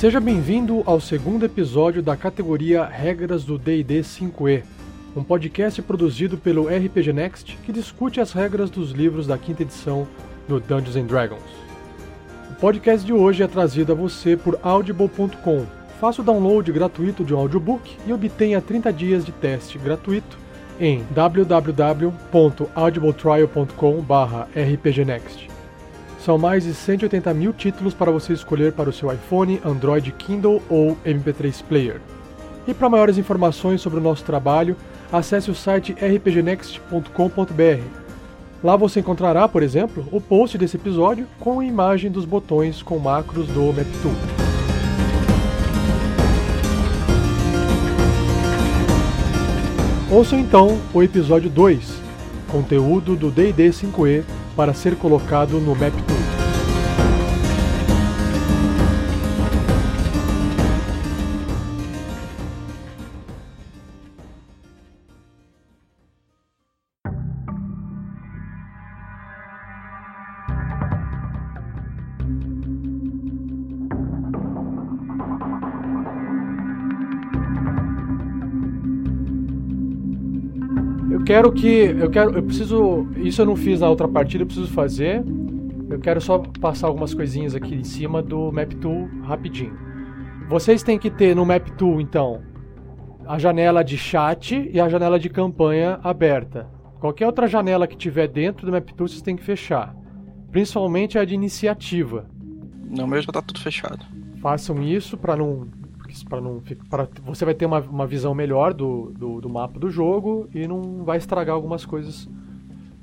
Seja bem-vindo ao segundo episódio da categoria Regras do D&D 5e, um podcast produzido pelo RPG Next que discute as regras dos livros da quinta edição do Dungeons and Dragons. O podcast de hoje é trazido a você por audible.com. Faça o download gratuito de um audiobook e obtenha 30 dias de teste gratuito em www.audibletrial.com/rpgnext. São mais de 180 mil títulos para você escolher para o seu iPhone, Android, Kindle ou MP3 Player. E para maiores informações sobre o nosso trabalho, acesse o site rpgnext.com.br. Lá você encontrará, por exemplo, o post desse episódio com a imagem dos botões com macros do MapTool. Ouçam então o episódio 2, conteúdo do D&D 5e para ser colocado no. Eu quero que. Eu quero. Eu preciso. Isso eu não fiz na outra partida, eu preciso fazer. Eu quero só passar algumas coisinhas aqui em cima do Map Tool rapidinho. Vocês têm que ter no Map Tool, então, a janela de chat e a janela de campanha aberta. Qualquer outra janela que tiver dentro do Map Tool vocês têm que fechar. Principalmente a de iniciativa. No meu já tá tudo fechado. Façam isso para não para não para você vai ter uma, uma visão melhor do, do, do, mapa do jogo e não vai estragar algumas coisas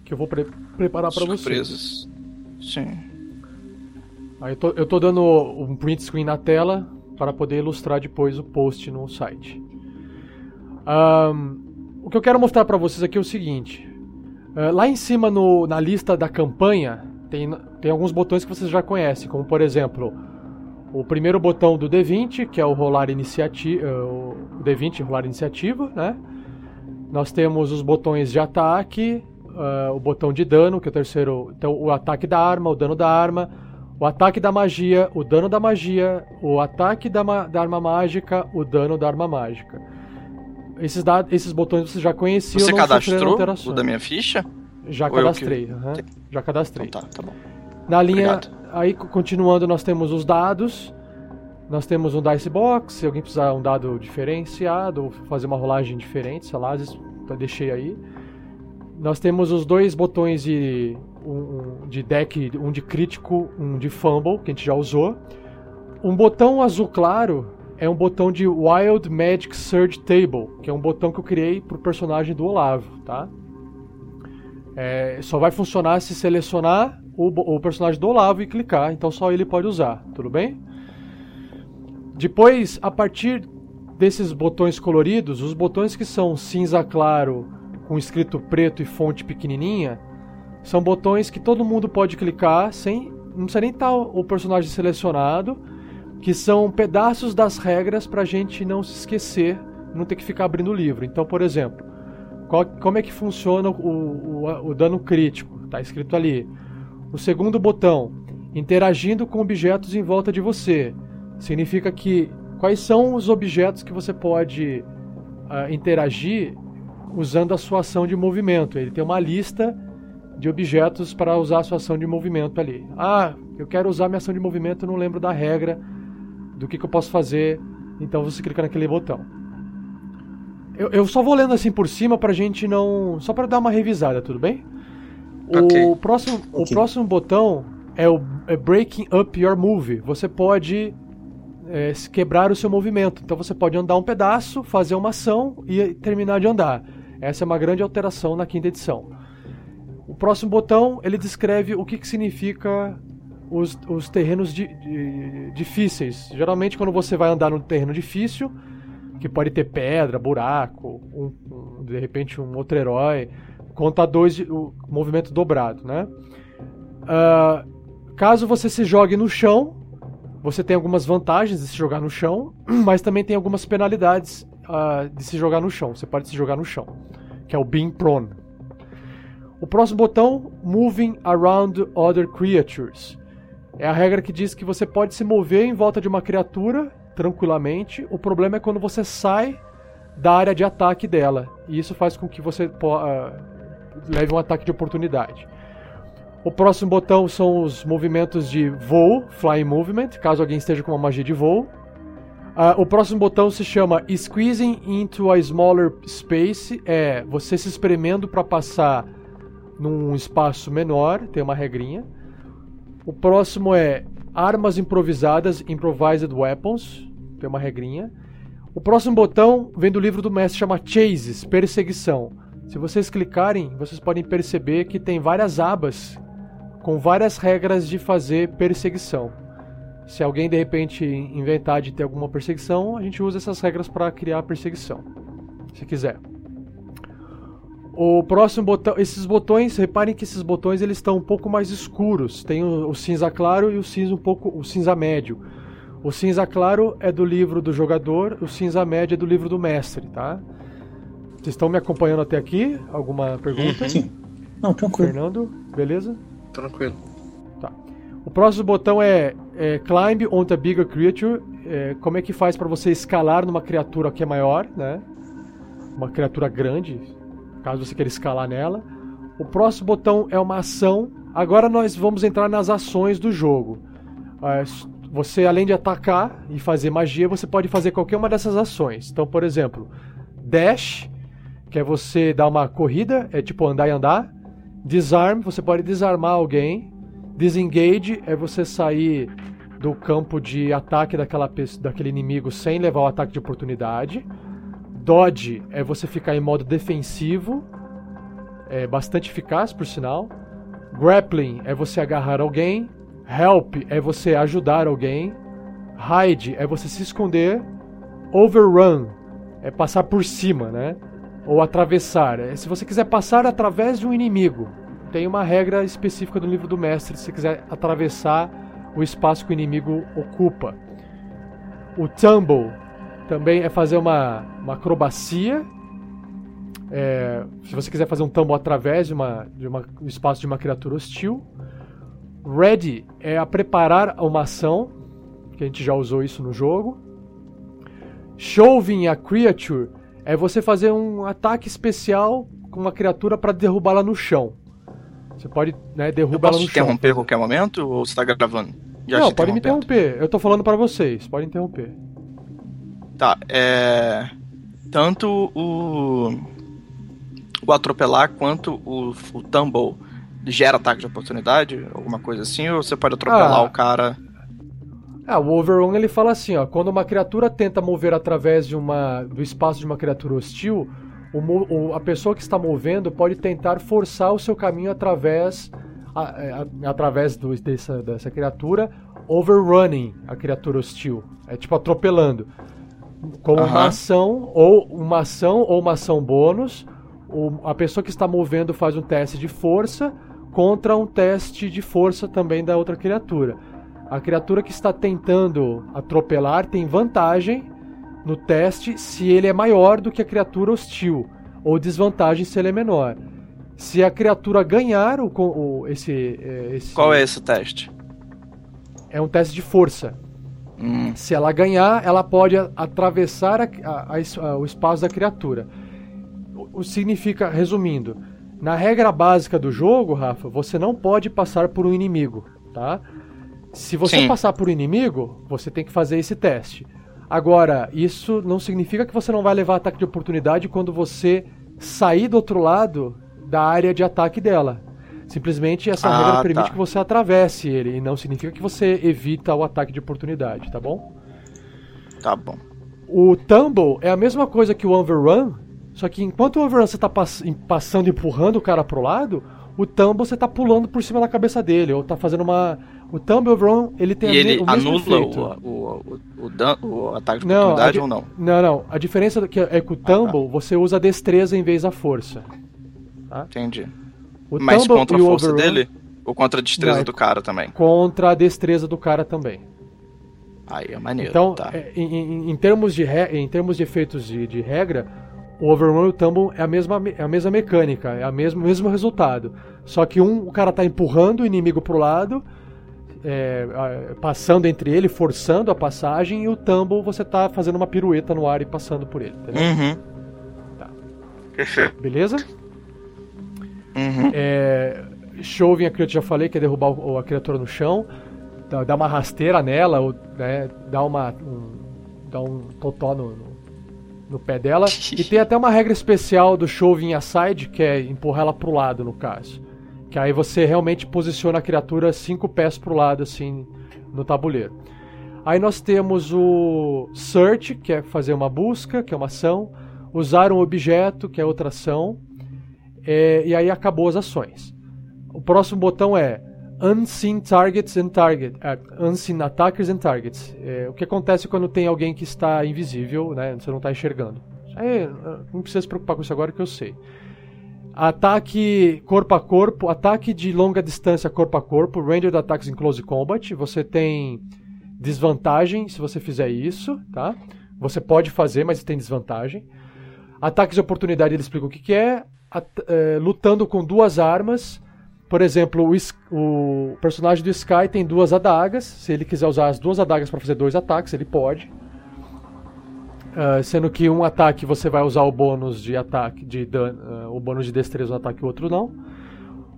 que eu vou pre preparar para vocês. Surpresas. Sim. Aí eu tô, eu tô dando um print screen na tela para poder ilustrar depois o post no site. Um, o que eu quero mostrar para vocês aqui é o seguinte: uh, lá em cima no, na lista da campanha tem, tem alguns botões que vocês já conhecem, como por exemplo o primeiro botão do D20, que é o rolar iniciativa, o D20 rolar iniciativa, né? Nós temos os botões de ataque, uh, o botão de dano, que é o terceiro, então o ataque da arma, o dano da arma, o ataque da magia, o dano da magia, o ataque da, da arma mágica, o dano da arma mágica. Esses, esses botões você já conhecia. Você cadastrou o da minha ficha? Já Ou cadastrei, que... uhum, já cadastrei. Então tá, tá bom. Na linha, Obrigado. Aí continuando, nós temos os dados. Nós temos um dice box, se alguém precisar um dado diferenciado ou fazer uma rolagem diferente, sei lá, eu deixei aí. Nós temos os dois botões de, um, de deck, um de crítico, um de fumble, que a gente já usou. Um botão azul claro é um botão de Wild Magic Surge Table, que é um botão que eu criei para o personagem do Olavo, tá? É, só vai funcionar se selecionar o, o personagem do Olavo e clicar, então só ele pode usar, tudo bem? Depois, a partir desses botões coloridos, os botões que são cinza claro com escrito preto e fonte pequenininha, são botões que todo mundo pode clicar sem não precisa nem estar o personagem selecionado, que são pedaços das regras para a gente não se esquecer, não ter que ficar abrindo o livro. Então, por exemplo, qual, como é que funciona o, o, o dano crítico? Está escrito ali. O segundo botão, interagindo com objetos em volta de você. Significa que quais são os objetos que você pode uh, interagir usando a sua ação de movimento. Ele tem uma lista de objetos para usar a sua ação de movimento ali. Ah, eu quero usar minha ação de movimento, não lembro da regra, do que, que eu posso fazer. Então você clica naquele botão. Eu, eu só vou lendo assim por cima pra gente não. Só para dar uma revisada, tudo bem? Okay. O, próximo, okay. o próximo botão é o é Breaking Up Your Move. Você pode é, quebrar o seu movimento. Então você pode andar um pedaço, fazer uma ação e terminar de andar. Essa é uma grande alteração na quinta edição. O próximo botão ele descreve o que, que significa os, os terrenos di, di, difíceis. Geralmente quando você vai andar num terreno difícil, que pode ter pedra, buraco, um, um, de repente um outro herói, conta dois o movimento dobrado, né? Uh, caso você se jogue no chão, você tem algumas vantagens de se jogar no chão, mas também tem algumas penalidades uh, de se jogar no chão. Você pode se jogar no chão, que é o Being Prone. O próximo botão, Moving Around Other Creatures. É a regra que diz que você pode se mover em volta de uma criatura tranquilamente. O problema é quando você sai da área de ataque dela. E isso faz com que você uh, leve um ataque de oportunidade. O próximo botão são os movimentos de voo, Flying Movement, caso alguém esteja com uma magia de voo. Uh, o próximo botão se chama Squeezing into a Smaller Space, é você se espremendo para passar num espaço menor, tem uma regrinha. O próximo é Armas Improvisadas, Improvised Weapons, tem uma regrinha. O próximo botão vem do livro do mestre, chama Chases, Perseguição. Se vocês clicarem, vocês podem perceber que tem várias abas com várias regras de fazer perseguição. Se alguém de repente inventar de ter alguma perseguição, a gente usa essas regras para criar a perseguição, se quiser. O próximo botão, esses botões, reparem que esses botões eles estão um pouco mais escuros. Tem o, o, cinza claro e o cinza um pouco, o cinza médio. O cinza claro é do livro do jogador, o cinza médio é do livro do mestre, tá? Vocês estão me acompanhando até aqui? Alguma pergunta? Uhum. Sim. Não, tranquilo. Fernando, beleza? Tranquilo. Tá. O próximo botão é, é Climb on the bigger creature. É, como é que faz para você escalar numa criatura que é maior, né? Uma criatura grande, caso você queira escalar nela. O próximo botão é uma ação. Agora nós vamos entrar nas ações do jogo. Você, além de atacar e fazer magia, você pode fazer qualquer uma dessas ações. Então, por exemplo, Dash, que é você dar uma corrida, é tipo andar e andar. Disarm, você pode desarmar alguém. Disengage é você sair do campo de ataque daquela, daquele inimigo sem levar o ataque de oportunidade. Dodge é você ficar em modo defensivo, é bastante eficaz por sinal. Grappling é você agarrar alguém. Help é você ajudar alguém. Hide é você se esconder. Overrun é passar por cima, né? Ou atravessar. É, se você quiser passar através de um inimigo, tem uma regra específica do livro do mestre se você quiser atravessar o espaço que o inimigo ocupa. O tumble também é fazer uma, uma acrobacia. É, se você quiser fazer um tambo através de, uma, de uma, um espaço de uma criatura hostil. Ready é a preparar uma ação, que a gente já usou isso no jogo. Shoving a creature é você fazer um ataque especial com uma criatura para derrubá-la no chão. Você pode né, derrubar ela no chão. Posso interromper a qualquer momento ou você está gravando? Já Não, pode me interromper. Eu tô falando para vocês, pode interromper. Tá, é. Tanto o. O atropelar quanto o, o tumble gera ataque de oportunidade? Alguma coisa assim? Ou você pode atropelar ah. o cara. Ah, o Overrun ele fala assim, ó, quando uma criatura tenta mover através de uma do espaço de uma criatura hostil, o, o, a pessoa que está movendo pode tentar forçar o seu caminho através a, a, através do, dessa, dessa criatura, overrunning a criatura hostil, é tipo atropelando com uma ação ou uma ação ou uma ação bônus. O, a pessoa que está movendo faz um teste de força contra um teste de força também da outra criatura. A criatura que está tentando atropelar tem vantagem no teste se ele é maior do que a criatura hostil, ou desvantagem se ele é menor. Se a criatura ganhar o, o esse, é, esse. Qual é esse teste? É um teste de força. Hum. Se ela ganhar, ela pode atravessar a, a, a, o espaço da criatura. O, o significa, resumindo, na regra básica do jogo, Rafa, você não pode passar por um inimigo, tá? Se você Sim. passar por um inimigo, você tem que fazer esse teste. Agora, isso não significa que você não vai levar ataque de oportunidade quando você sair do outro lado da área de ataque dela. Simplesmente essa ah, regra permite tá. que você atravesse ele e não significa que você evita o ataque de oportunidade, tá bom? Tá bom. O Tumble é a mesma coisa que o Overrun, só que enquanto o Overrun você tá pass passando e empurrando o cara pro lado, o Tumble você tá pulando por cima da cabeça dele, ou tá fazendo uma. O Tumble Overrun, ele tem e ele o mesmo anula efeito. O, o, o, o, ataque de oportunidade não, ou não? Não, não. A diferença é que é que o Tumble ah, tá. você usa a destreza em vez da força. Tá? Entendi. O Mas contra a força dele? Ou contra a destreza do cara também? Contra a destreza do cara também. Aí é maneiro. Então, tá. É, em, em, em, termos de re, em termos de efeitos de, de regra, o Overrun e o Tumble é a mesma, é a mesma mecânica, é o mesmo, mesmo resultado. Só que um, o cara tá empurrando o inimigo pro lado, é, passando entre ele, forçando a passagem, e o Tumble você tá fazendo uma pirueta no ar e passando por ele, entendeu? Uhum. Tá. Beleza? Uhum. É, Chauvin, aqui eu já falei, que é derrubar o- a criatura no chão, dá, dá uma rasteira nela, ou, né, dá, uma, um, dá um totó no, no, no pé dela. e tem até uma regra especial do Chauvin Aside, que é empurrar ela pro lado, no caso. Que aí você realmente posiciona a criatura cinco pés pro lado, assim, no tabuleiro. Aí nós temos o Search, que é fazer uma busca, que é uma ação. Usar um objeto, que é outra ação. É, e aí acabou as ações. O próximo botão é Unseen Targets and Target, é, Unseen Attackers and Targets. É, o que acontece quando tem alguém que está invisível, né? Você não está enxergando. Aí, eh, não precisa se preocupar com isso agora que eu sei. Ataque corpo a corpo, ataque de longa distância corpo a corpo, ranged attacks in close combat. Você tem desvantagem se você fizer isso, tá? Você pode fazer, mas tem desvantagem. Ataques de oportunidade, ele explica o que, que é. At- é, lutando com duas armas. Por exemplo, o, o personagem do Sky tem duas adagas. Se ele quiser usar as duas adagas para fazer dois ataques, ele pode. Ah, sendo que um ataque você vai usar o bônus de ataque, de ah, o bônus de destreza no ataque o outro não.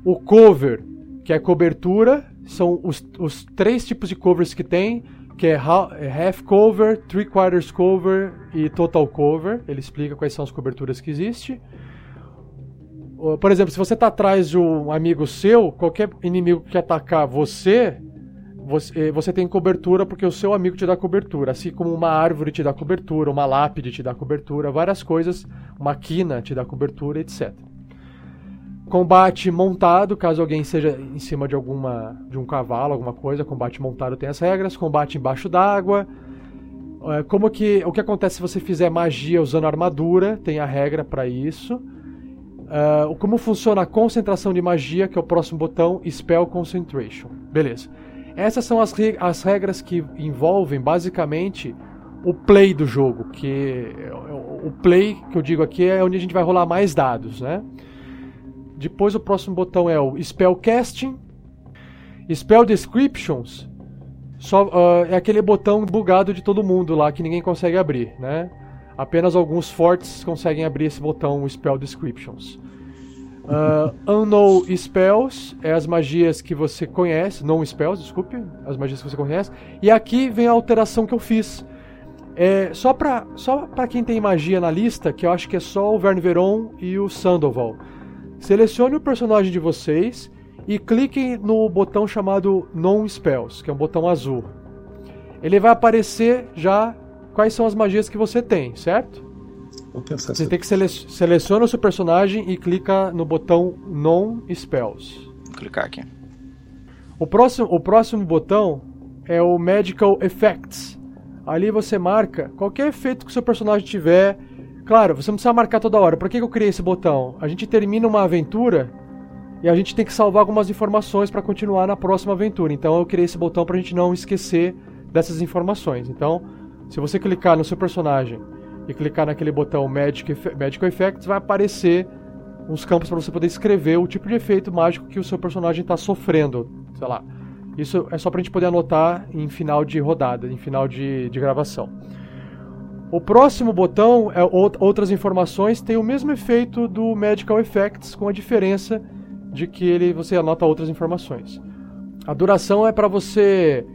O cover, que é cobertura, são os, os três tipos de covers que tem, que é é half cover, three quarters cover e total cover. Ele explica quais são as coberturas que existem. Por exemplo, se você está atrás de um amigo seu, qualquer inimigo que atacar você, você, eh, você tem cobertura porque o seu amigo te dá cobertura. Assim como uma árvore te dá cobertura, uma lápide te dá cobertura, várias coisas, uma quina te dá cobertura, etc. Combate montado, caso alguém seja em cima de alguma de um cavalo, alguma coisa, combate montado tem as regras. Combate embaixo d'água. É, Como que o que acontece se você fizer magia usando armadura? Tem a regra para isso. Ah, como funciona a concentração de magia, que é o próximo botão, Spell Concentration. Beleza. Essas são as, as regras que envolvem basicamente o play do jogo, que é o o play que eu digo aqui é onde a gente vai rolar mais dados, né? Depois o próximo botão é o Spellcasting. Spell Descriptions só, ah, é aquele botão bugado de todo mundo lá que ninguém consegue abrir, né? Apenas alguns fortes conseguem abrir esse botão Spell Descriptions. Uh, unknown Spells é as magias que você conhece, não spells, desculpe, as magias que você conhece. E aqui vem a alteração que eu fiz. É, só pra, só quem tem magia na lista, que eu acho que é só o Verne Veron e o Sandoval. Selecione o personagem de vocês e cliquem no botão chamado Non Spells, que é um botão azul. Ele vai aparecer já quais são as magias que você tem, certo? Vou pensar Você tem que sele seleciona o seu personagem e clica no botão Non Spells. Vou clicar aqui. O próximo, o próximo botão é o Medical Effects. Ali você marca qualquer efeito que o seu personagem tiver. Claro, você não precisa marcar toda hora. Por que eu criei esse botão? A gente termina uma aventura e a gente tem que salvar algumas informações para continuar na próxima aventura. Então eu criei esse botão para a gente não esquecer dessas informações. Então, se você clicar no seu personagem e clicar naquele botão Magic Medical Effects, vai aparecer uns campos para você poder escrever o tipo de efeito mágico que o seu personagem está sofrendo. Sei lá. Isso é só para a gente poder anotar em final de rodada, em final de, de gravação. O próximo botão é out- outras informações, tem o mesmo efeito do Medical Effects, com a diferença de que ele você anota outras informações. A duração é para você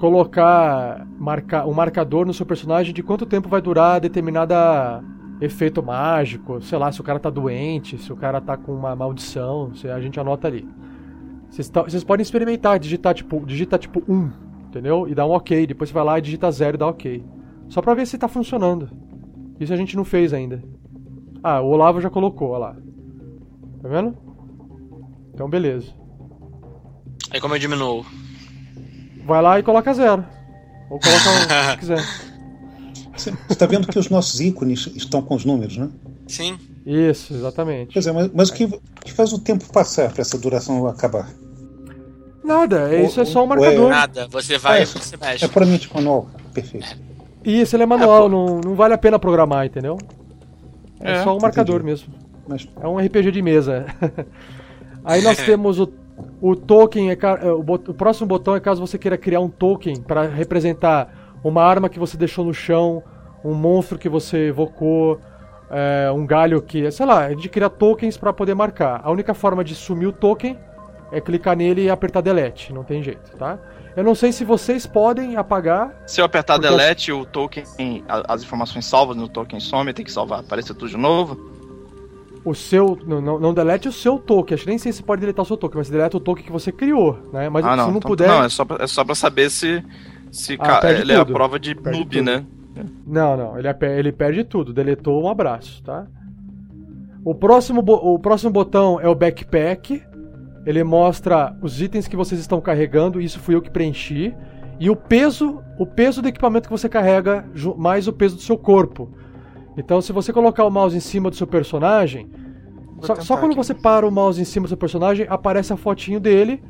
colocar marca, um marcador no seu personagem de quanto tempo vai durar determinada efeito mágico, sei lá, se o cara tá doente, se o cara tá com uma maldição, a gente anota ali. Vocês tá- vocês podem experimentar, digitar tipo, digita tipo 1, entendeu? E dá um OK, depois você vai lá e digita 0 e dá OK. Só pra ver se tá funcionando. Isso a gente não fez ainda. Ah, o Olavo já colocou, olha lá. Tá vendo? Então beleza. Aí como eu diminuo? Vai lá e coloca zero. Ou coloca o que quiser. Você está vendo que os nossos ícones estão com os números, né? Sim. Isso, exatamente. Pois é, mas, mas o que, que faz o tempo passar para essa duração acabar? Nada, é- Ou- isso é só um marcador. Nada. Você vai É, e você mexe. É puramente manual. Perfeito. Isso, ele é manual, não, não vale a pena programar, entendeu? É, É, só um marcador entendi. mesmo. Mas É um RPG de mesa. Aí nós temos o O token é é, o, o próximo botão é caso você queira criar um token para representar uma arma que você deixou no chão, um monstro que você evocou, é, um galho que, sei lá, a gente cria tokens para poder marcar. A única forma de sumir o token é clicar nele e apertar delete, não tem jeito, tá? Eu não sei se vocês podem apagar. Se eu apertar delete, o token, as informações salvas no token some, tem que salvar, aparecer tudo de novo. O seu. Não, não, delete o seu token. Acho que nem sei se pode deletar o seu token, mas deleta o token que você criou, né? Mas ah, se não. não então- puder. Não, é só, pra, é só pra saber se, se Ah, ele é a tudo. prova de Perde noob, tudo. né? Não, não, ele, ape- ele perde tudo. Deletou um abraço, tá? O próximo, o próximo botão é o backpack. Ele mostra os itens que vocês estão carregando. Isso fui eu que preenchi. E o peso, o peso do equipamento que você carrega, mais o peso do seu corpo. Então, se você colocar o mouse em cima do seu personagem, só, só quando você para o mouse em cima do seu personagem, aparece a fotinho dele.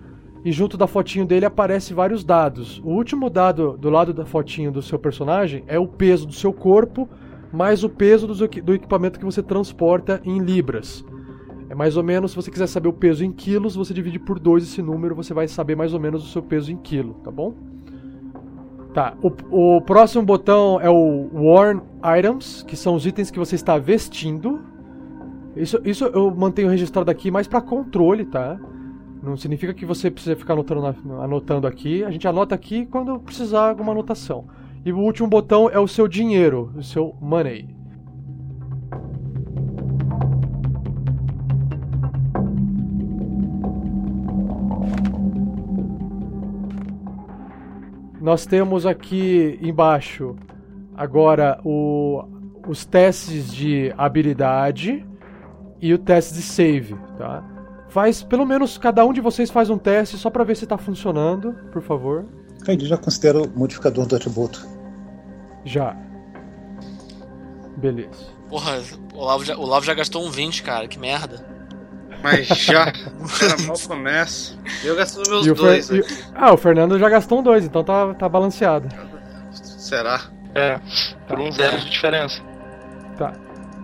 E junto da fotinho dele aparece vários dados. O último dado do lado da fotinho do seu personagem é o peso do seu corpo, mais o peso do, do equipamento que você transporta em libras. É mais ou menos, se você quiser saber o peso em quilos, você divide por dois esse número, você vai saber mais ou menos o seu peso em quilo, tá bom? Tá, o, o próximo botão é o Worn Items, que são os itens que você está vestindo. Isso, isso eu mantenho registrado aqui mais para controle, tá? Não significa que você precisa ficar anotando, anotando aqui. A gente anota aqui quando precisar alguma anotação. E o último botão é o seu dinheiro, o seu money. Nós temos aqui embaixo agora o- os testes de habilidade e o teste de save, tá? Faz, pelo menos cada um de vocês faz um teste só pra ver se tá funcionando, por favor. Ele já considera o modificador do atributo. Já. Beleza. Porra, o Olavo já, o Olavo já gastou um 20, cara, que merda. Mas já, era mal começa. Eu gastando meus E o Fer- dois e- aqui. Ah, o Fernando já gastou um dois, então tá, tá balanceado. Será? É, por um zero de diferença. Tá.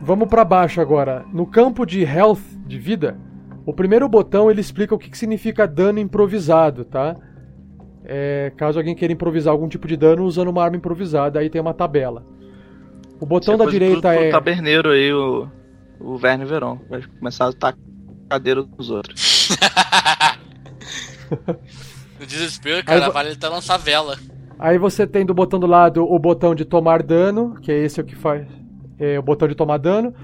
Vamos pra baixo agora. No campo de health, de vida, o primeiro botão ele explica o que, que significa dano improvisado, tá? É, caso alguém queira improvisar algum tipo de dano usando uma arma improvisada, aí tem uma tabela. O botão Isso da direita pro, pro é. taberneiro aí, o, o Verne Verão. Vai começar a tacar a cadeira dos outros. No desespero, cara, Aí vo- vale até lançar vela. Aí você tem do botão do lado o botão de tomar dano, que é esse o que faz. É o botão de tomar dano.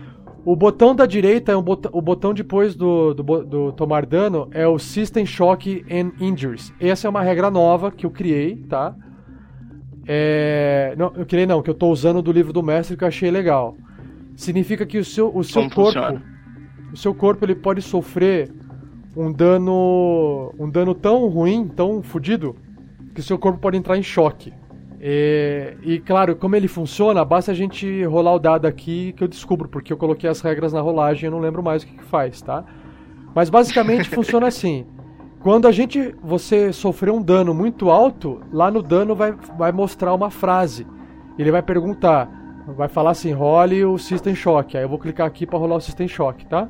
O botão da direita é um botão, o botão depois do, do, do tomar dano é o System Shock and Injuries. Essa é uma regra nova que eu criei, tá? É, não, eu criei não, que eu tô usando do livro do mestre que eu achei legal. Significa que o seu, o seu Como corpo, funciona? O seu corpo ele pode sofrer um dano, um dano tão ruim, tão fodido, que o seu corpo pode entrar em choque. É, e claro, como ele funciona, basta a gente rolar o dado aqui que eu descubro, porque eu coloquei as regras na rolagem e eu não lembro mais o que, que faz, tá? Mas basicamente funciona assim. Quando a gente você sofrer um dano muito alto, lá no dano vai, vai mostrar uma frase. Ele vai perguntar, vai falar assim, role o System Shock. Aí eu vou clicar aqui pra rolar o System Shock, tá?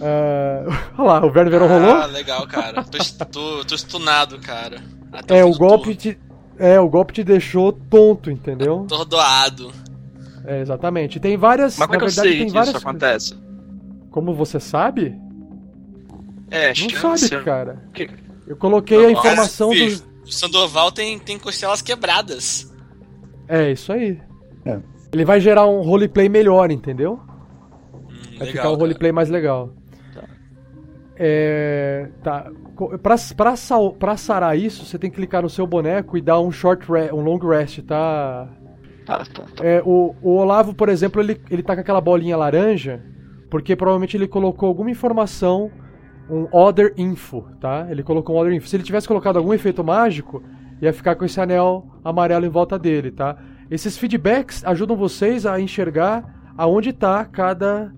É, Olha lá, o Verne Verão rolou. Ah, legal, cara. Tô, tô, tô stunado, cara. Até É, o do golpe te. É, o golpe te deixou tonto, entendeu? Atordoado. É, exatamente. Tem várias. Mas como é na que eu verdade, sei tem que várias. isso acontece? Como você sabe? É, Não sabe, cara. Que- Eu coloquei a informação do. O Sandoval tem, tem costelas quebradas. É, isso aí. É. Ele vai gerar um roleplay melhor, entendeu? Hum, Vai legal, ficar um cara. roleplay mais legal. É. Tá. Pra, pra, pra sarar isso, você tem que clicar no seu boneco e dar um short re- um long rest, tá? Tá, tá, tá. É, o, o Olavo, por exemplo, ele, ele tá com aquela bolinha laranja, porque provavelmente ele colocou alguma informação, um Other Info, tá? Ele colocou um Other Info. Se ele tivesse colocado algum efeito mágico, ia ficar com esse anel amarelo em volta dele, tá? Esses feedbacks ajudam vocês a enxergar aonde tá cada.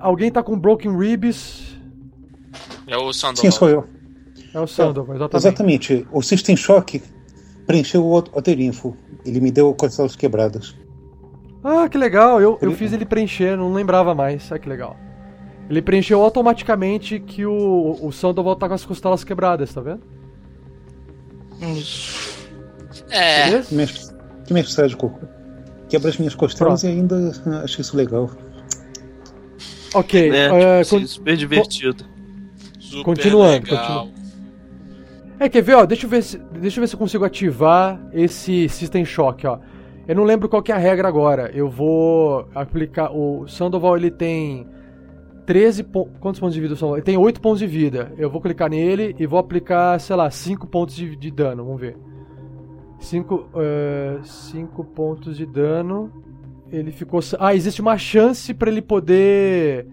alguém tá com Broken Ribs. É o Sandoval. Sim, sou eu. É o Sandoval, exatamente. Exatamente. O System Shock preencheu o Other Info. Ele me deu costelas quebradas. Ah, que legal. Eu, eu fiz ele preencher, não lembrava mais. Ah, que legal. Ele preencheu automaticamente que o, o Sandoval tá com as costelas quebradas, tá vendo? É. Beleza? Que, mes- que mensagem, Coco. Quebra as minhas costelas e ainda ah, acho isso legal. Ok. É, é, tipo, con- super divertido. Super Continuando, legal. É, quer ver, ó, deixa eu ver, se, deixa eu ver se eu consigo ativar esse System Shock, ó. Eu não lembro qual que é a regra agora. Eu vou aplicar. O Sandoval ele tem 13 pontos. Quantos pontos de vida o Sandoval? Ele tem 8 pontos de vida. Eu vou clicar nele e vou aplicar, sei lá, 5 pontos de, de dano. Vamos ver. 5 cinco pontos de dano. Ele ficou. Ah, existe uma chance pra ele poder.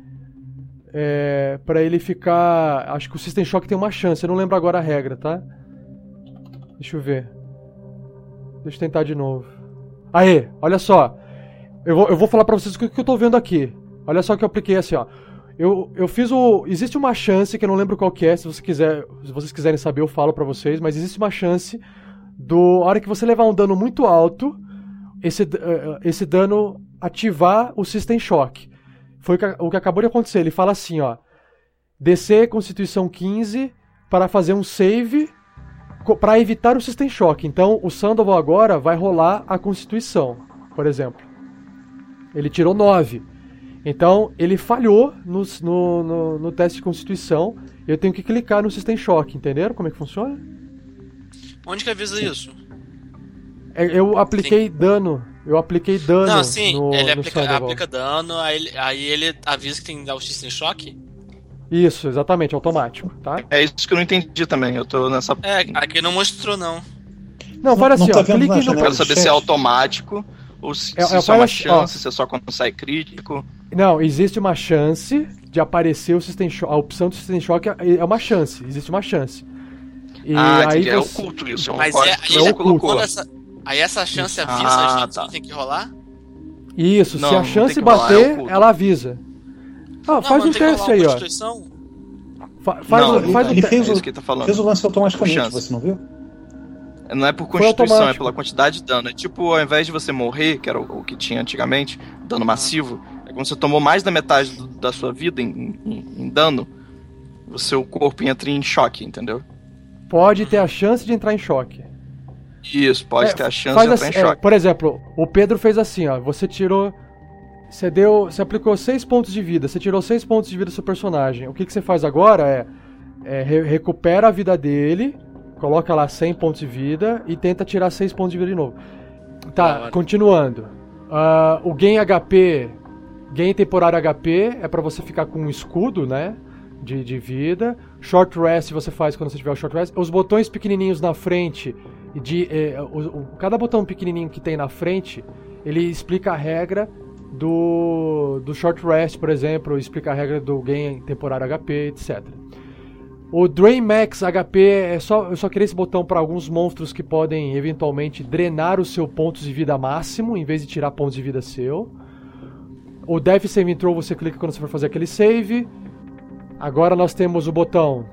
É, para ele ficar. Acho que o System Shock tem uma chance. Eu não lembro agora a regra, tá? Deixa eu ver. Deixa eu tentar de novo. Aê, olha só. Eu vou, eu vou falar pra vocês o que, que eu tô vendo aqui. Olha só que eu apliquei assim, ó. Eu, eu fiz o. Existe uma chance, que eu não lembro qual que é, se, você quiser, se vocês quiserem saber, eu falo pra vocês, mas existe uma chance do. A hora que você levar um dano muito alto, esse, eh, eh, esse dano ativar o System Shock. Foi o que, acabou de acontecer. Ele fala assim, ó. DC Constituição 15 para fazer um save para evitar o System Shock. Então, o Sandoval agora vai rolar a Constituição, por exemplo. Ele tirou 9. Então, ele falhou no, no, no, no teste de Constituição. Eu tenho que clicar no System Shock, entenderam como é que funciona? Onde que avisa isso? É, Eu apliquei dano. Eu apliquei dano Não, sim, no, ele no aplica, aplica dano, aí ele, aí ele avisa que tem que dar o System Shock? Isso, exatamente, automático, tá? É isso que eu não entendi também. Eu tô nessa. É, aqui não mostrou não. Não, Não- assim, não tá ó, clique no... Eu janela? quero saber se é automático ou se, É- se é, isso é uma assim, ó. chance, se é só quando sai crítico. Não, existe uma chance de aparecer o System Shock. A opção do System Shock é uma chance, existe uma chance. E ah, aí. É você... oculto isso. É um Mas é, você é colocou. quando essa, aí essa chance avisa Ah, a gente tá. que tem que rolar? Isso, Não, se a chance que rolar, é bater, ela avisa. Ah, Não, faz um teste aí, ó. Fa- faz Não, ele- faz um ele fez É o- isso que ele tá falando. Fez o lance automaticamente, chance. você não viu? Não é por constituição, é pela quantidade de dano. É tipo, ao invés de você morrer, que era o, o que tinha antigamente, dano massivo, é quando você tomou mais da metade do- da sua vida em, em- em dano, o seu corpo entra em choque, entendeu? Pode ter a chance de entrar em choque. Isso, pode É, ter a chance de entrar assim, em é, choque. por exemplo, o Pedro fez assim, ó. Você tirou. Você deu. Você aplicou 6 pontos de vida. Você tirou 6 pontos de vida do seu personagem. O que, que você faz agora é. é, re- recupera a vida dele. Coloca lá 100 pontos de vida e tenta tirar 6 pontos de vida de novo. Tá, continuando. Ah, o gain HP. Gain temporário HP é pra você ficar com um escudo, né? De, de vida. Short rest você faz quando você tiver o short rest. Os botões pequenininhos na frente. De, eh, o- o- cada botão pequenininho que tem na frente, ele explica a regra do, do short rest, por exemplo. Explica a regra do gain temporário HP, etc. O Drain Max HP é só. Eu só queria esse botão para alguns monstros que podem eventualmente drenar o seu pontos de vida máximo, em vez de tirar pontos de vida seu. O Death Saving Throw você clica quando você for fazer aquele save. Agora nós temos o botão.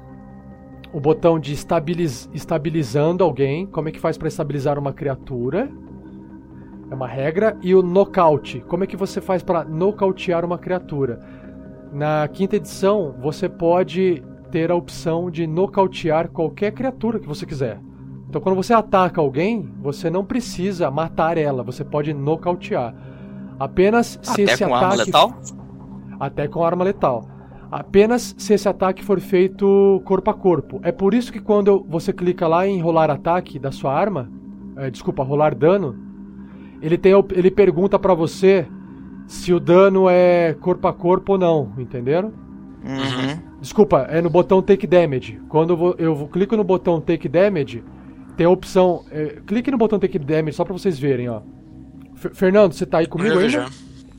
O botão de estabiliz, estabilizando alguém. Como é que faz para estabilizar uma criatura? É uma regra. E o nocaute. Como é que você faz para nocautear uma criatura? Na quinta edição, você pode ter a opção de nocautear qualquer criatura que você quiser. Então, quando você ataca alguém, você não precisa matar ela, você pode nocautear. Apenas se Até esse com ataque arma letal? até com arma letal. Apenas se esse ataque for feito corpo a corpo. É por isso que quando você clica lá em rolar ataque da sua arma, é, desculpa, rolar dano, ele tem ele pergunta pra você se o dano é corpo a corpo ou não, entenderam? Uhum. Desculpa, é no botão Take Damage. Quando eu, vou- eu clico no botão Take Damage, tem a opção. é, clique no botão Take Damage só pra vocês verem, ó. Fer- Fernando, você tá aí comigo Eu ainda? já.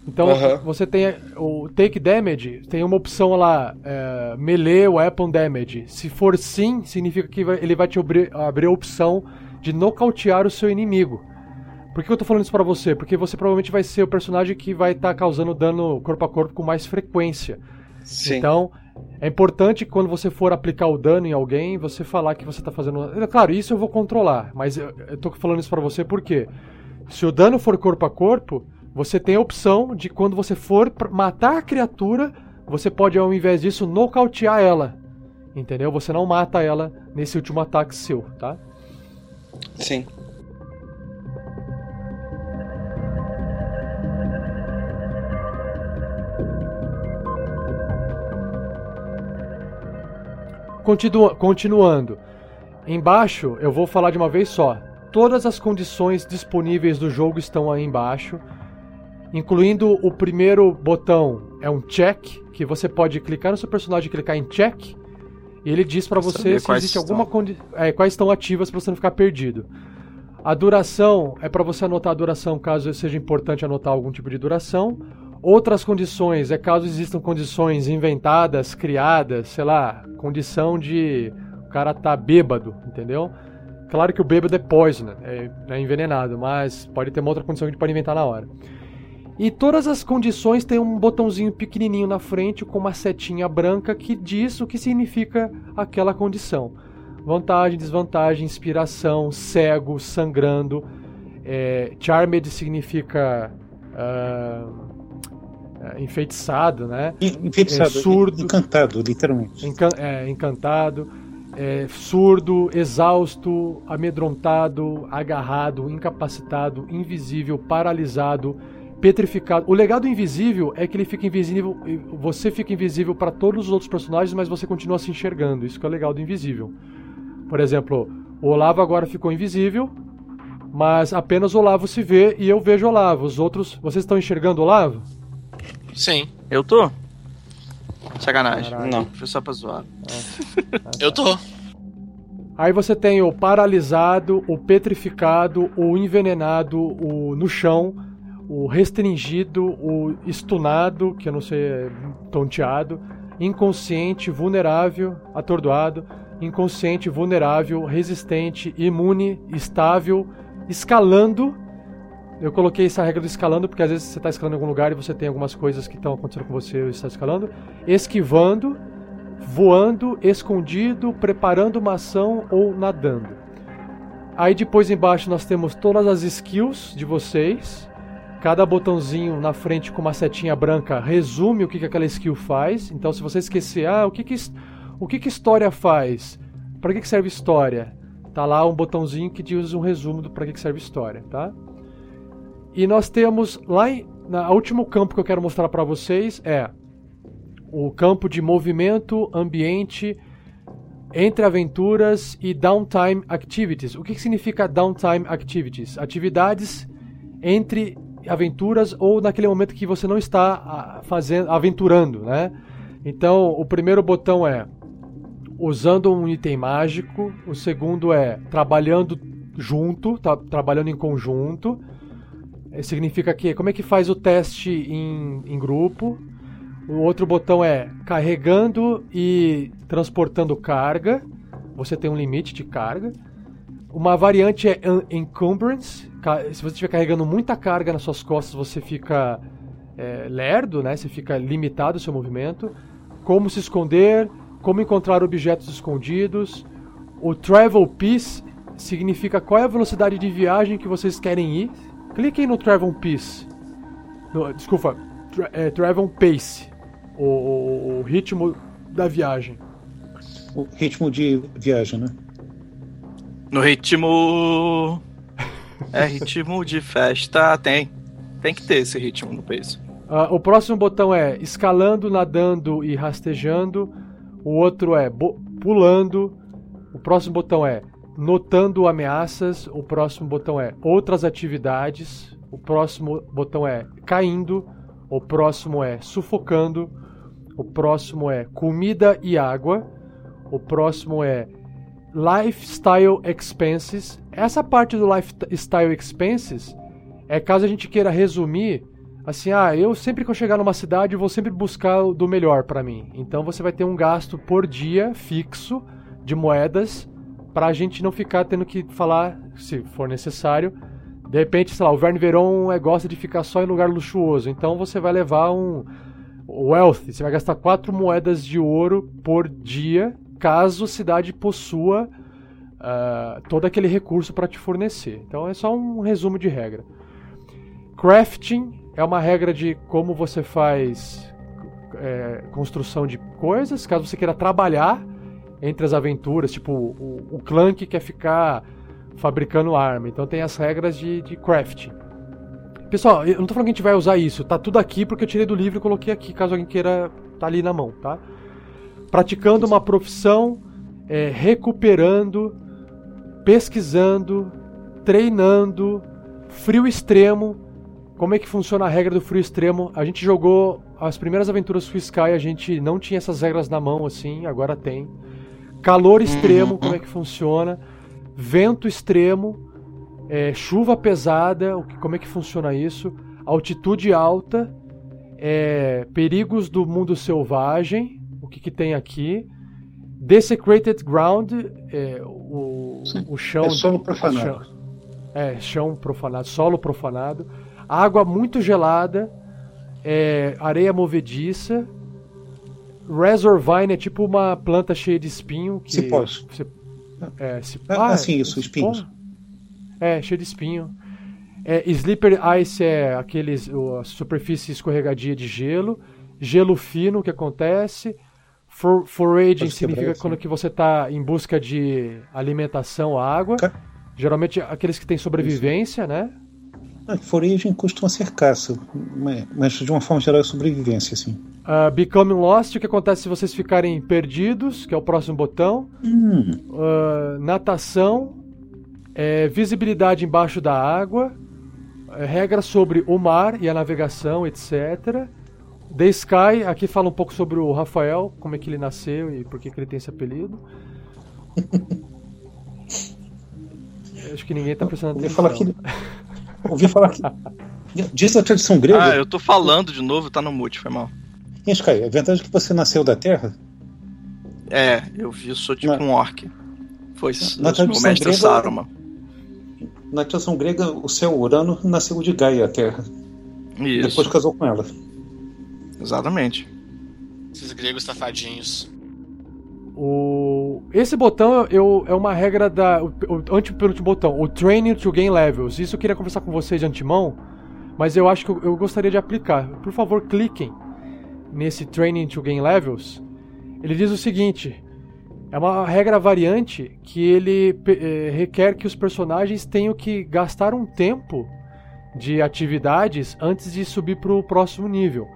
Então Aham. você tem o Take Damage, tem uma opção lá, é, Melee Weapon Damage. Se for sim, significa que vai- ele vai te abrir, abrir a opção de nocautear o seu inimigo. Por que eu tô falando isso pra você? Porque você provavelmente vai ser o personagem que vai estar causando dano corpo a corpo com mais frequência. Sim. Então, é importante que quando você for aplicar o dano em alguém, você falar que você tá fazendo. É, Claro, isso eu vou controlar, mas eu, eu tô falando isso pra você porque se o dano for corpo a corpo, você tem a opção de quando você for matar a criatura, você pode, ao invés disso, nocautear ela. Entendeu? Você não mata ela nesse último ataque seu, tá? Sim. Continua, continuando. Embaixo, eu vou falar de uma vez só. Todas as condições disponíveis do jogo estão aí embaixo, incluindo o primeiro botão é um check, que você pode clicar no seu personagem e clicar em check, e ele diz pra você se existe estão. alguma condi é, quais estão ativas pra você não ficar perdido. A duração é pra você anotar a duração caso seja importante anotar algum tipo de duração. Outras condições é caso existam condições inventadas, criadas, sei lá, condição de o cara tá bêbado, entendeu? Claro que o bêbado é poison, é, é envenenado, mas pode ter uma outra condição que a gente pode inventar na hora. E todas as condições têm um botãozinho pequenininho na frente com uma setinha branca que diz o que significa aquela condição. Vantagem, desvantagem, inspiração, cego, sangrando. É, charmed significa ah, enfeitiçado, né? Enfeitiçado, É surdo. encantado, literalmente. Encan- é, encantado, é, surdo, exausto, amedrontado, agarrado, incapacitado, invisível, paralisado, petrificado. O legal do invisível é que ele fica invisível, você fica invisível para todos os outros personagens, mas você continua se enxergando. Isso que é o legal do invisível. Por exemplo, o Olavo agora ficou invisível, mas apenas o Olavo se vê e eu vejo o Olavo. Os outros, vocês estão enxergando o Olavo? Sim, Eu tô? Sacanagem. Caralho. Não. Foi só pra zoar. eu tô. Aí você tem o paralisado, o petrificado, o envenenado, o no chão, o restringido, o estunado, que eu não sei, é tonteado, inconsciente, vulnerável, atordoado, inconsciente, vulnerável, resistente, imune, estável, escalando. Eu coloquei essa regra do escalando porque às vezes você está escalando em algum lugar e você tem algumas coisas que estão acontecendo com você e está escalando. Esquivando, voando, escondido, preparando uma ação ou nadando. Aí depois embaixo nós temos todas as skills de vocês. Cada botãozinho na frente com uma setinha branca resume o que, que aquela skill faz. Então se você esquecer, ah, o que que, o que, que história faz? Para que, que serve história? Tá lá um botãozinho que diz um resumo do para que, que serve história, tá? E nós temos lá em, na último campo que eu quero mostrar para vocês é o campo de movimento, ambiente, entre aventuras e downtime activities. O que, que significa downtime activities? Atividades entre aventuras ou naquele momento que você não está ah, fazendo, aventurando, né? Então, o primeiro botão é usando um item mágico, o segundo é trabalhando junto, tá, trabalhando em conjunto. Eh, Significa que como é que faz o teste em, em grupo? O outro botão é carregando e transportando carga. Você tem um limite de carga. Uma variante é en- encumbrance. Se você estiver carregando muita carga nas suas costas, você fica é, lerdo, né? Você fica limitado o seu movimento. Como se esconder, como encontrar objetos escondidos. O travel piece significa qual é a velocidade de viagem que vocês querem ir. Cliquem no travel piece. No- desculpa, tra é, travel pace. O, o- o ritmo da viagem. O ritmo de viagem, né? No ritmo. É ritmo de festa. Tem. Tem que ter esse ritmo no peso. Ah, o próximo botão é escalando, nadando e rastejando. O outro é pulando. O próximo botão é notando ameaças. O próximo botão é outras atividades. O próximo botão é caindo. O próximo é sufocando. O próximo é comida e água. O próximo é lifestyle expenses. Essa parte do lifestyle expenses é caso a gente queira resumir assim, ah, eu sempre que eu chegar numa cidade vou sempre buscar do melhor pra mim. Então você vai ter um gasto por dia fixo de moedas pra gente não ficar tendo que falar, se for necessário. De repente, sei lá, o Verne Veron é, gosta de ficar só em lugar luxuoso, então você vai levar um wealth, você vai gastar quatro moedas de ouro por dia, caso a cidade possua ah, todo aquele recurso para te fornecer. Então é só um resumo de regra. Crafting é uma regra de como você faz é, construção de coisas, caso você queira trabalhar entre as aventuras, tipo o, o clã que quer ficar fabricando arma. Então tem as regras de, de crafting. Pessoal, eu não tô falando que a gente vai usar isso, tá tudo aqui porque eu tirei do livro e coloquei aqui, caso alguém queira tá ali na mão, tá? Praticando uma profissão, é, recuperando, pesquisando, treinando, frio extremo. Como é que funciona a regra do frio extremo? A gente jogou as primeiras aventuras Free Sky, a gente não tinha essas regras na mão assim, agora tem. Calor extremo, Uhum. como é que funciona? Vento extremo, é, chuva pesada, como é que funciona isso? Altitude alta, é, perigos do mundo selvagem, o que, que tem aqui? Desecrated ground, é, o, o chão. É solo profanado. chão- é, chão profanado, solo profanado. Água muito gelada, é, areia movediça. Razor Vine é tipo uma planta cheia de espinho. Que Cipós. Você, é, cip- Ah, assim, isso, cipó? espinhos. É, cheio de espinho. É, Slipper Ice é aqueles, a superfície escorregadia de gelo. Gelo fino, que acontece. For, foraging significa quando que você está em busca de alimentação, água. Ca- Geralmente aqueles que têm sobrevivência, né? Ah, Foraging costuma ser caça, mas- de uma forma geral é sobrevivência, assim. Ah, Becoming Lost, o que acontece se vocês ficarem perdidos, que é o próximo botão. Hum, Ah, natação, é, visibilidade embaixo da água, é, regras sobre o mar e a navegação, etc. The Sky, aqui fala um pouco sobre o Rafael, como é que ele nasceu e por que, que ele tem esse apelido. Acho que ninguém tá prestando ouvi atenção. falar que. Ouvi falar que. Diz a tradição grega. Ah, eu tô falando de novo, tá no mute, foi mal. Em Sky, é verdade que você nasceu da Terra? É, eu vi, eu sou tipo Na- um orc. Foi Na o tradição mestre grega- Saruman. Na tradição grega, o céu Urano nasceu de Gaia, a Terra. Isso, Depois casou com ela. Exatamente. Esses gregos safadinhos. O... Esse botão eu, é uma regra da. O, o antepenúltimo botão, o Training to Gain Levels. Isso eu queria conversar com vocês de antemão, mas eu acho que eu, eu gostaria de aplicar. Por favor, cliquem nesse Training to Gain Levels. Ele diz o seguinte: é uma regra variante que ele eh, requer que os personagens tenham que gastar um tempo de atividades antes de subir para o próximo nível.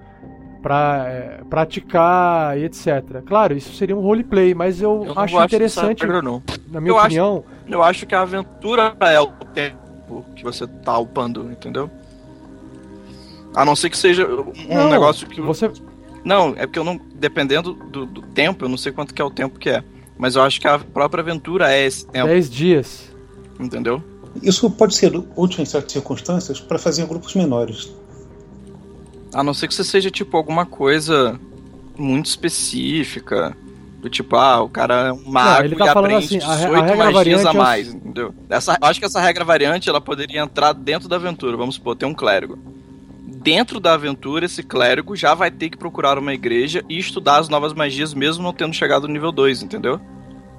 Pra eh, praticar e etc. Claro, isso seria um roleplay, mas eu, Eu acho interessante, regra, não. na minha Eu acho- opinião. Eu acho que a aventura é o tempo que você tá upando, entendeu? A não ser que seja um Não, negócio que. Você, Não, é porque eu não. Dependendo do, do tempo, eu não sei quanto que é o tempo que é. Mas eu acho que a própria aventura é esse tempo, 10 dias. entendeu? Isso pode ser útil em certas circunstâncias para fazer em grupos menores. A não ser que você seja, tipo, alguma coisa muito específica. Do tipo, ah, o cara é um mago ele tá e falando aprende assim, a re- a 18 regra magias a é mais, entendeu? Essa, acho que essa regra variante, ela poderia entrar dentro da aventura. Vamos supor, tem um clérigo. Dentro da aventura, esse clérigo já vai ter que procurar uma igreja e estudar as novas magias, mesmo não tendo chegado no nível 2, entendeu?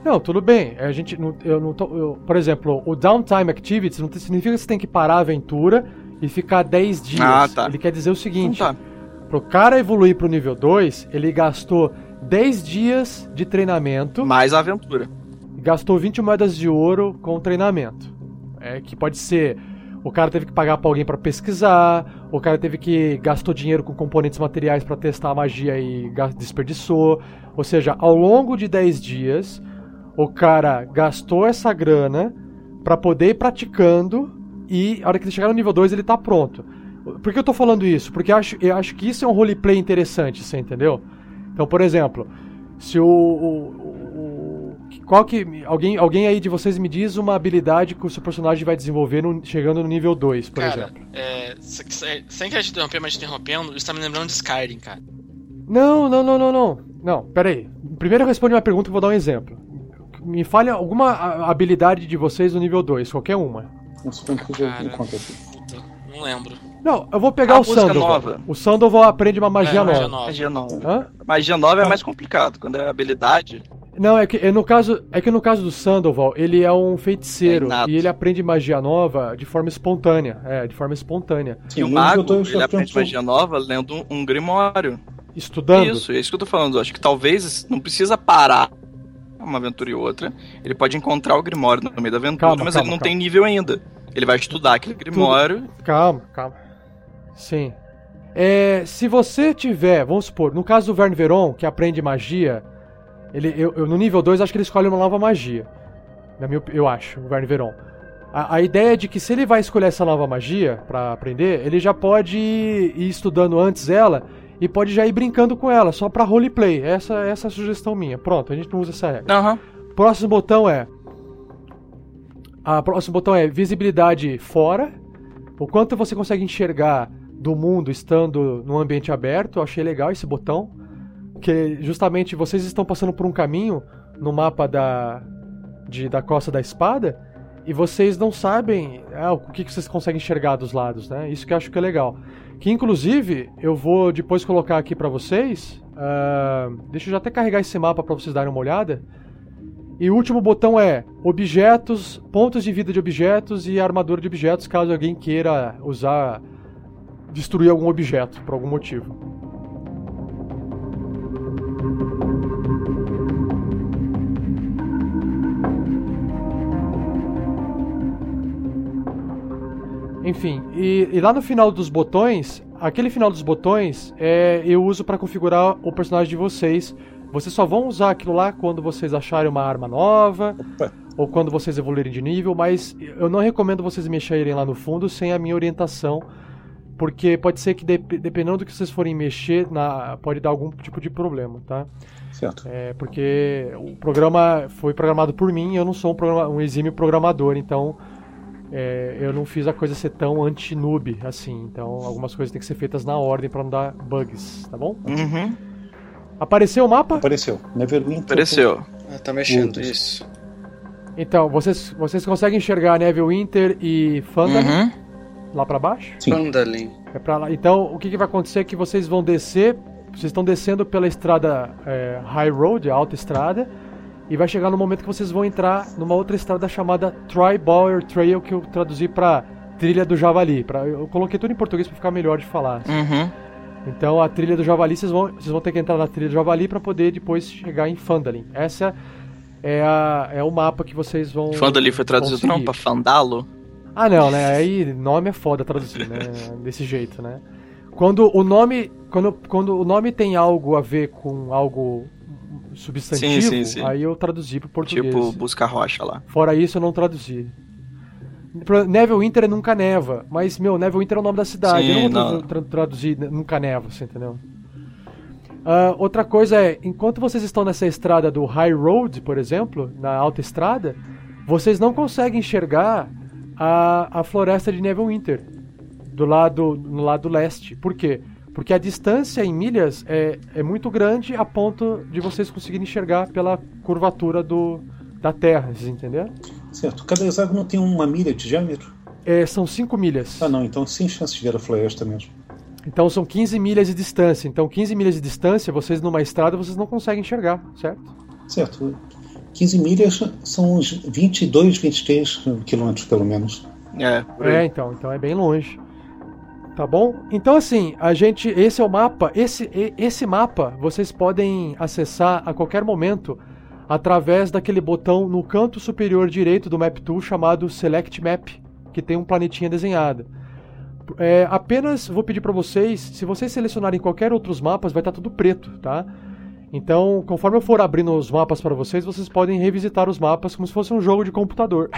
Não, tudo bem. A gente não, eu não tô, eu- por exemplo, o downtime activities não significa que você tem que parar a aventura e ficar 10 dias. Ah, tá. Ele quer dizer o seguinte: Então tá. pro cara evoluir pro nível 2, ele gastou 10 dias de treinamento Mais aventura. gastou 20 moedas de ouro com o treinamento. É que pode ser o cara teve que pagar pra alguém pra pesquisar, o cara teve que gastou dinheiro com componentes materiais pra testar a magia e desperdiçou. Ou seja, ao longo de 10 dias, o cara gastou essa grana pra poder ir praticando e a hora que ele chegar no nível 2 ele tá pronto. Por que eu tô falando isso? Porque eu acho, eu acho que isso é um roleplay interessante, você entendeu? Então, por exemplo, se o, o- o- qual que alguém alguém aí de vocês me diz uma habilidade que o seu personagem vai desenvolver no- chegando no nível 2, por cara, exemplo. é, se- se- sem querer te interromper, mas te interrompendo, isso tá me lembrando de Skyrim, cara. Não, não, não, não, não. Não, pera aí. Primeiro responde uma pergunta eu vou dar um exemplo. Me fale alguma habilidade de vocês no nível 2, qualquer uma. Que eu encontro aqui. Puta, não lembro. Não, eu vou pegar A o Sandoval. nova. O Sandoval aprende uma magia É, nova. magia nova. Magia nova. Hã? Magia nova é mais complicado. Quando é habilidade, Não, é que é no caso, é que no caso do Sandoval, ele é um feiticeiro É e ele aprende magia nova de forma espontânea, é, de forma espontânea. Sim, E o mago, ele aprende magia nova lendo um, um grimório. estudando. Isso, é isso que eu tô falando. Acho que talvez não precisa parar uma aventura e outra. Ele pode encontrar o Grimório no meio da aventura, Calma, mas calma, ele não calma. tem nível ainda. Ele vai estudar aquele Grimório. Calma, calma. Sim. É, se você tiver, vamos supor, no caso do Verne Veron, que aprende magia, ele, eu, eu- no nível 2 acho que ele escolhe uma nova magia. Na minha, eu acho, o Verne Veron. A, a ideia é de que se ele vai escolher essa nova magia pra aprender, ele já pode ir, ir estudando antes ela e pode já ir brincando com ela, só pra roleplay. Essa, essa é a sugestão minha. Pronto, a gente não usa essa regra. Aham. Próximo botão é. A próximo botão é visibilidade fora. O quanto você consegue enxergar do mundo estando num ambiente aberto. Eu achei legal esse botão. Que justamente vocês estão passando por um caminho no mapa da, de, da Costa da Espada. E vocês não sabem ah, o que, que vocês conseguem enxergar dos lados, né? Isso que eu acho que é legal. Que inclusive eu vou depois colocar aqui pra vocês. ah, deixa eu já até carregar esse mapa pra vocês darem uma olhada. E o último botão é objetos, pontos de vida de objetos e armadura de objetos, caso alguém queira usar, destruir algum objeto por algum motivo. Enfim, e, e lá no final dos botões, aquele final dos botões é, eu uso para configurar o personagem de vocês. Vocês só vão usar aquilo lá quando vocês acharem uma arma nova Opa, ou quando vocês evoluírem de nível, mas eu não recomendo vocês mexerem lá no fundo sem a minha orientação, porque pode ser que dep- dependendo do que vocês forem mexer, na, pode dar algum tipo de problema, tá? certo. É porque o programa foi programado por mim, eu não sou um, programa- um exímio programador, então é, eu não fiz a coisa ser tão anti-noob assim. Então algumas coisas têm que ser feitas na ordem para não dar bugs, tá bom? Uhum. Apareceu o mapa? Apareceu. Neverwinter. Apareceu. Ah, tá mexendo, Outros. isso. Então, vocês, vocês conseguem enxergar Neverwinter e Fandalin Uhum. lá para baixo? Sim. Pandalin. É pra lá. Então, o que, que vai acontecer é que vocês vão descer, vocês estão descendo pela estrada é, High Road, a alta estrada, e vai chegar no momento que vocês vão entrar numa outra estrada chamada Tri-Bower Trail, que eu traduzi pra Trilha do Javali. Pra, eu coloquei tudo em português pra ficar melhor de falar. Uhum. Então, a Trilha do Javali, vocês vão, vocês vão ter que entrar na Trilha do Javali pra poder depois chegar em Fandalin. Essa é, a, é o mapa que vocês vão. Fandali foi traduzido não conseguir. pra Fandalo? Ah, não, né? Aí nome é foda traduzir, né? Desse jeito, né? Quando o nome, quando, quando o nome tem algo a ver com algo substantivo, Sim, sim, sim. aí eu traduzi pro português. Tipo, busca rocha lá. Fora isso, eu não traduzi. Neverwinter é Nunca Neva, mas, meu, Neverwinter é o nome da cidade. Sim, eu não vou não. tra- tra- traduzir Nunca Neva, você entendeu? Ah, outra coisa é, enquanto vocês estão nessa estrada do High Road, por exemplo, na alta estrada, vocês não conseguem enxergar a, a floresta de Neverwinter do lado, no lado leste. Por quê? Porque a distância em milhas é, é muito grande a ponto de vocês conseguirem enxergar pela curvatura do, da Terra, vocês entenderam? Certo. Cada hexágono tem uma milha de diâmetro? É, são 5 milhas. Ah, não. Então sem chance de ver a floresta mesmo. Então são 15 milhas de distância. Então 15 milhas de distância, vocês numa estrada, vocês não conseguem enxergar, certo? Certo. 15 milhas são uns 22, 23 quilômetros, pelo menos. É. É, então, então é bem longe. Tá bom? Então assim, a gente, esse é o mapa, esse esse mapa vocês podem acessar a qualquer momento através daquele botão no canto superior direito do Map Tool chamado Select Map, que tem um planetinha desenhado. É, apenas vou pedir para vocês, se vocês selecionarem qualquer outros mapas, vai estar tudo preto, tá? Então, conforme eu for abrindo os mapas para vocês, vocês podem revisitar os mapas como se fosse um jogo de computador.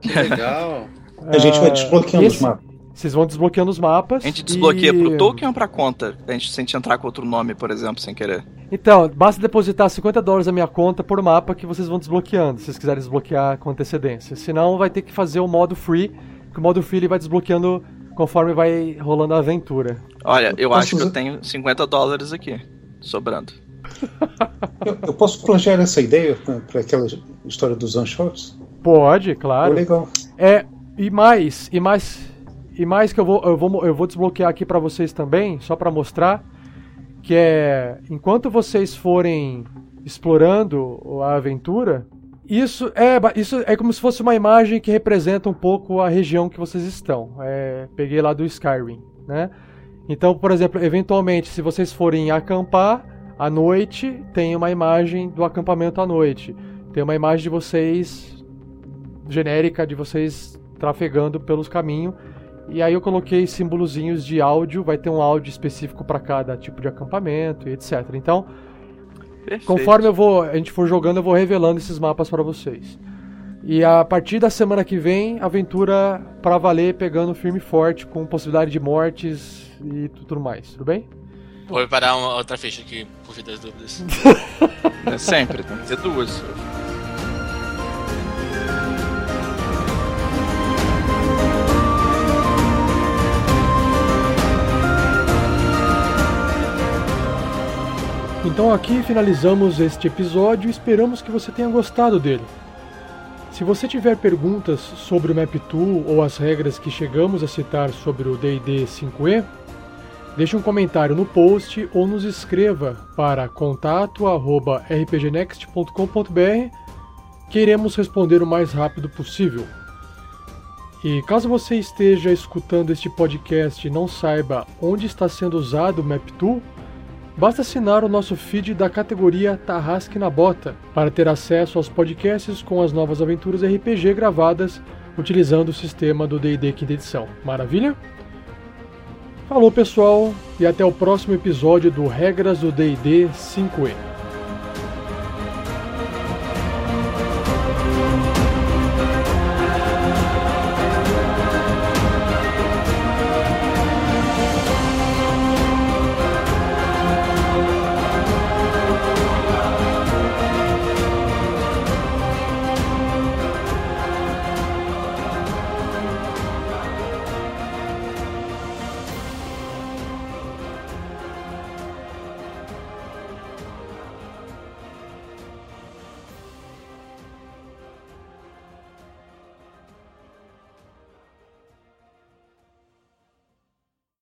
Que legal. A gente vai desbloqueando esse- os mapas. Vocês vão desbloqueando os mapas. A gente desbloqueia e... pro token ou pra conta? A gente, se a gente entrar com outro nome, por exemplo, sem querer. Então, basta depositar 50 dólares na minha conta por mapa que vocês vão desbloqueando, se vocês quiserem desbloquear com antecedência. Senão, vai ter que fazer o modo free, que o modo free ele vai desbloqueando conforme vai rolando a aventura. Olha, eu Posso acho que eu tenho 50 dólares aqui, sobrando. Eu, eu posso plagiar essa ideia para aquela história dos Unshots? Pode, Oh, claro. legal. É, e mais, e mais, e mais que eu vou, eu vou, eu vou desbloquear aqui pra vocês também, só pra mostrar, que é, enquanto vocês forem explorando a aventura, isso é, isso é como se fosse uma imagem que representa um pouco a região que vocês estão. É, peguei lá do Skyrim, né? Então, por exemplo, eventualmente, se vocês forem acampar à noite, tem uma imagem do acampamento à noite. Tem uma imagem de vocês genérica de vocês trafegando pelos caminhos. E aí eu coloquei símbolozinhos de áudio, vai ter um áudio específico para cada tipo de acampamento e etc. Então, Perfeito. conforme eu vou, a gente for jogando, eu vou revelando esses mapas para vocês. E a partir da semana que vem, aventura para valer, pegando firme e forte, com possibilidade de mortes e tudo mais, tudo bem? Vou preparar uma outra ficha aqui, por vida das dúvidas. É sempre, tem que ter duas. Então aqui finalizamos este episódio e esperamos que você tenha gostado dele. Se você tiver perguntas sobre o MapTool ou as regras que chegamos a citar sobre o D&D 5e, deixe um comentário no post ou nos escreva para contato@rpgnext.com.br que iremos responder o mais rápido possível. E caso você esteja escutando este podcast e não saiba onde está sendo usado o MapTool, Basta assinar o nosso feed da categoria Tarrasque na Bota para ter acesso aos podcasts com as novas aventuras RPG gravadas utilizando o sistema do D&D quinta edição. Maravilha? Falou pessoal e até o próximo episódio do Regras do D&D 5e.